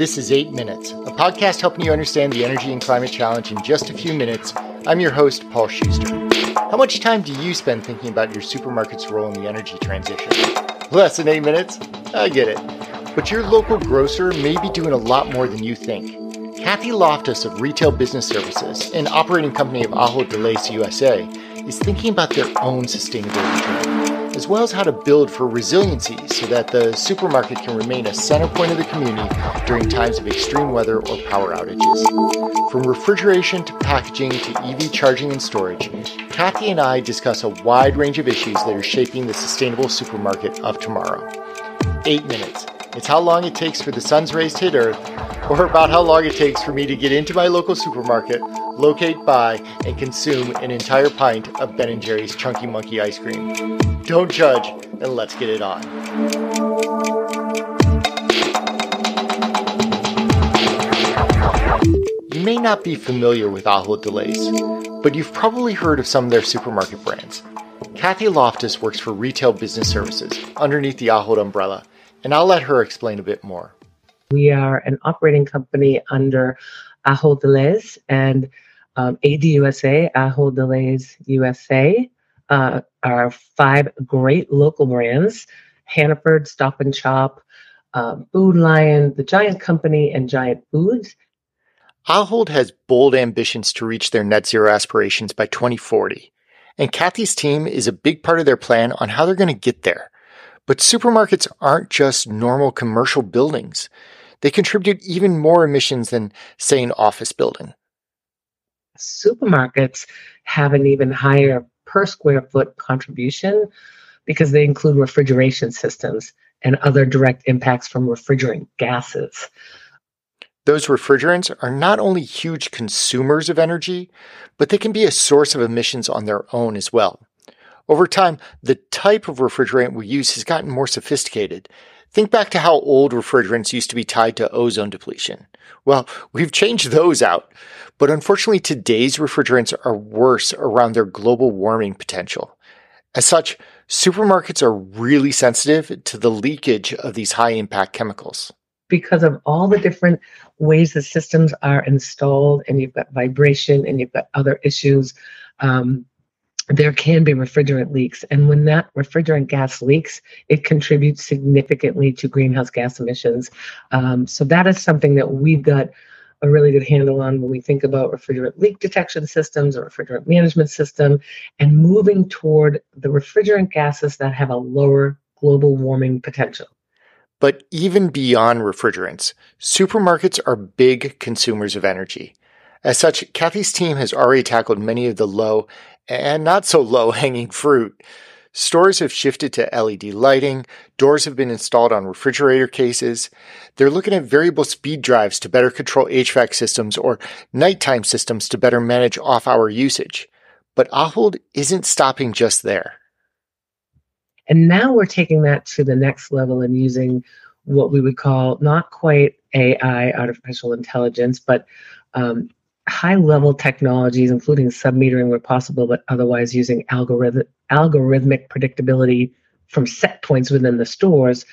This is 8 Minutes, a podcast helping you understand the energy and climate challenge in just a few minutes. I'm your host, Paul Schuster. How much time do you spend thinking about your supermarket's role in the energy transition? Less than 8 minutes? I get it. But your local grocer may be doing a lot more than you think. Kathy Loftus of Retail Business Services, an operating company of Ahold Delhaize USA, is thinking about their own sustainability journey, as well as how to build for resiliency so that the supermarket can remain a center point of the community during times of extreme weather or power outages. From refrigeration to packaging to EV charging and storage, Kathy and I discuss a wide range of issues that are shaping the sustainable supermarket of tomorrow. Eight minutes. It's how long it takes for the sun's rays to hit Earth, or about how long it takes for me to get into my local supermarket, locate, buy, and consume an entire pint of Ben & Jerry's Chunky Monkey ice cream. Don't judge, and let's get it on. You may not be familiar with Ahold Delhaize, but you've probably heard of some of their supermarket brands. Kathy Loftus works for Retail Business Services underneath the Ahold umbrella and I'll let her explain a bit more. We are an operating company under Ahold Delhaize and um, ADUSA, Ahold Delhaize USA, uh, are five great local brands Hannaford, Stop and Shop, uh, Food Lion, The Giant Company, and Giant Foods. Ahold has bold ambitions to reach their net zero aspirations by 2040. And Kathy's team is a big part of their plan on how they're going to get there. But supermarkets aren't just normal commercial buildings. They contribute even more emissions than, say, an office building. Supermarkets have an even higher per square foot contribution because they include refrigeration systems and other direct impacts from refrigerant gases. Those refrigerants are not only huge consumers of energy, but they can be a source of emissions on their own as well. Over time, the type of refrigerant we use has gotten more sophisticated. Think back to how old refrigerants used to be tied to ozone depletion. Well, we've changed those out. But unfortunately, today's refrigerants are worse around their global warming potential. As such, supermarkets are really sensitive to the leakage of these high impact chemicals. Because of all the different ways the systems are installed, and you've got vibration and you've got other issues, um, there can be refrigerant leaks. And when that refrigerant gas leaks, it contributes significantly to greenhouse gas emissions. Um, so that is something that we've got a really good handle on when we think about refrigerant leak detection systems or refrigerant management system and moving toward the refrigerant gases that have a lower global warming potential. But even beyond refrigerants, supermarkets are big consumers of energy. As such, Kathy's team has already tackled many of the low and not so low hanging fruit. Stores have shifted to LED lighting, doors have been installed on refrigerator cases. They're looking at variable speed drives to better control HVAC systems or nighttime systems to better manage off hour usage. But Ahold isn't stopping just there. And now we're taking that to the next level and using what we would call not quite AI, artificial intelligence, but um, high level technologies, including submetering where possible, but otherwise using algorithm, algorithmic predictability from set points within the stores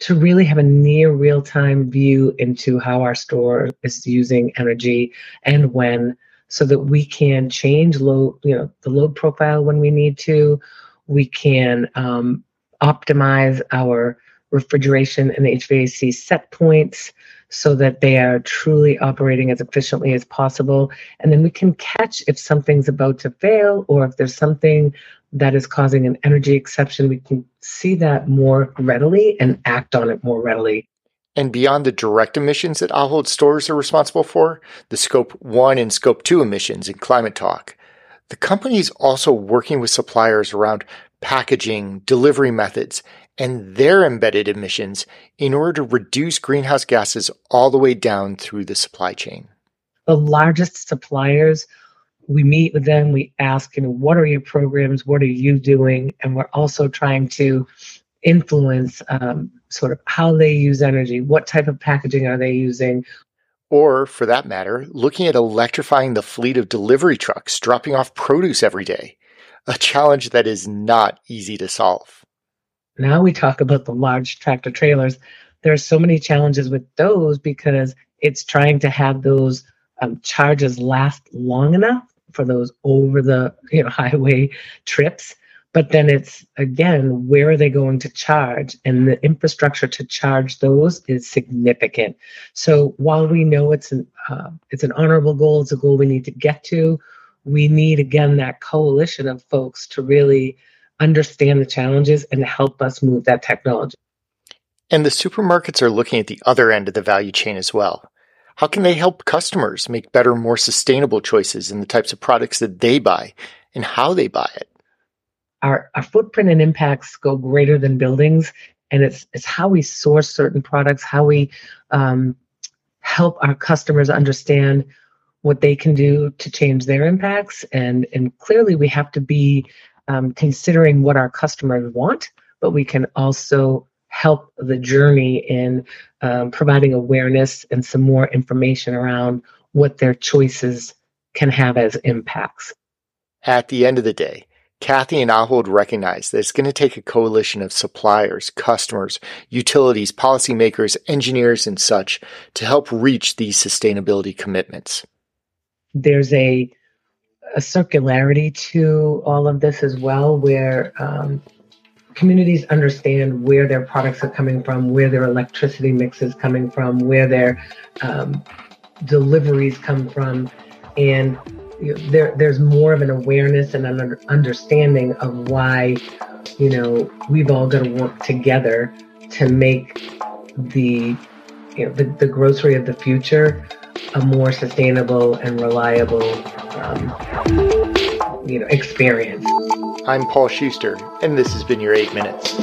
to really have a near real time view into how our store is using energy and when so that we can change load you know the load profile when we need to. We can um, optimize our refrigeration and hvac set points so that they are truly operating as efficiently as possible. And then we can catch if something's about to fail or if there's something that is causing an energy exception, we can see that more readily and act on it more readily. And beyond the direct emissions that Ahold stores are responsible for, the Scope 1 and Scope 2 emissions in Climate Talk, the company is also working with suppliers around packaging, delivery methods, and their embedded emissions in order to reduce greenhouse gases all the way down through the supply chain. The largest suppliers, we meet with them, we ask, you know, what are your programs? What are you doing? And we're also trying to influence um, sort of how they use energy, what type of packaging are they using, or, for that matter, looking at electrifying the fleet of delivery trucks dropping off produce every day, a challenge that is not easy to solve. Now we talk about the large tractor trailers. There are so many challenges with those because it's trying to have those um, charges last long enough for those over the you know highway trips. But then it's again where are they going to charge? And the infrastructure to charge those is significant. So while we know it's an uh, it's an honorable goal it's a goal we need to get to we need again that coalition of folks to really understand the challenges and help us move that technology. And the supermarkets are looking at the other end of the value chain as well. How can they help customers make better more sustainable choices in the types of products that they buy and how they buy it? Our, our footprint and impacts go greater than buildings and it's it's how we source certain products how we um, help our customers understand what they can do to change their impacts. And and clearly we have to be um, considering what our customers want but we can also help the journey in um, providing awareness and some more information around what their choices can have as impacts at the end of the day Kathy and Ahold recognize that it's going to take a coalition of suppliers, customers, utilities, policymakers, engineers, and such to help reach these sustainability commitments. There's a, a circularity to all of this as well, where um, communities understand where their products are coming from, where their electricity mix is coming from, where their um, deliveries come from, and you know, there there's more of an awareness and an understanding of why you know we've all got to work together to make the you know the, the grocery of the future a more sustainable and reliable um, you know experience. I'm Paul Schuster, and this has been your eight minutes.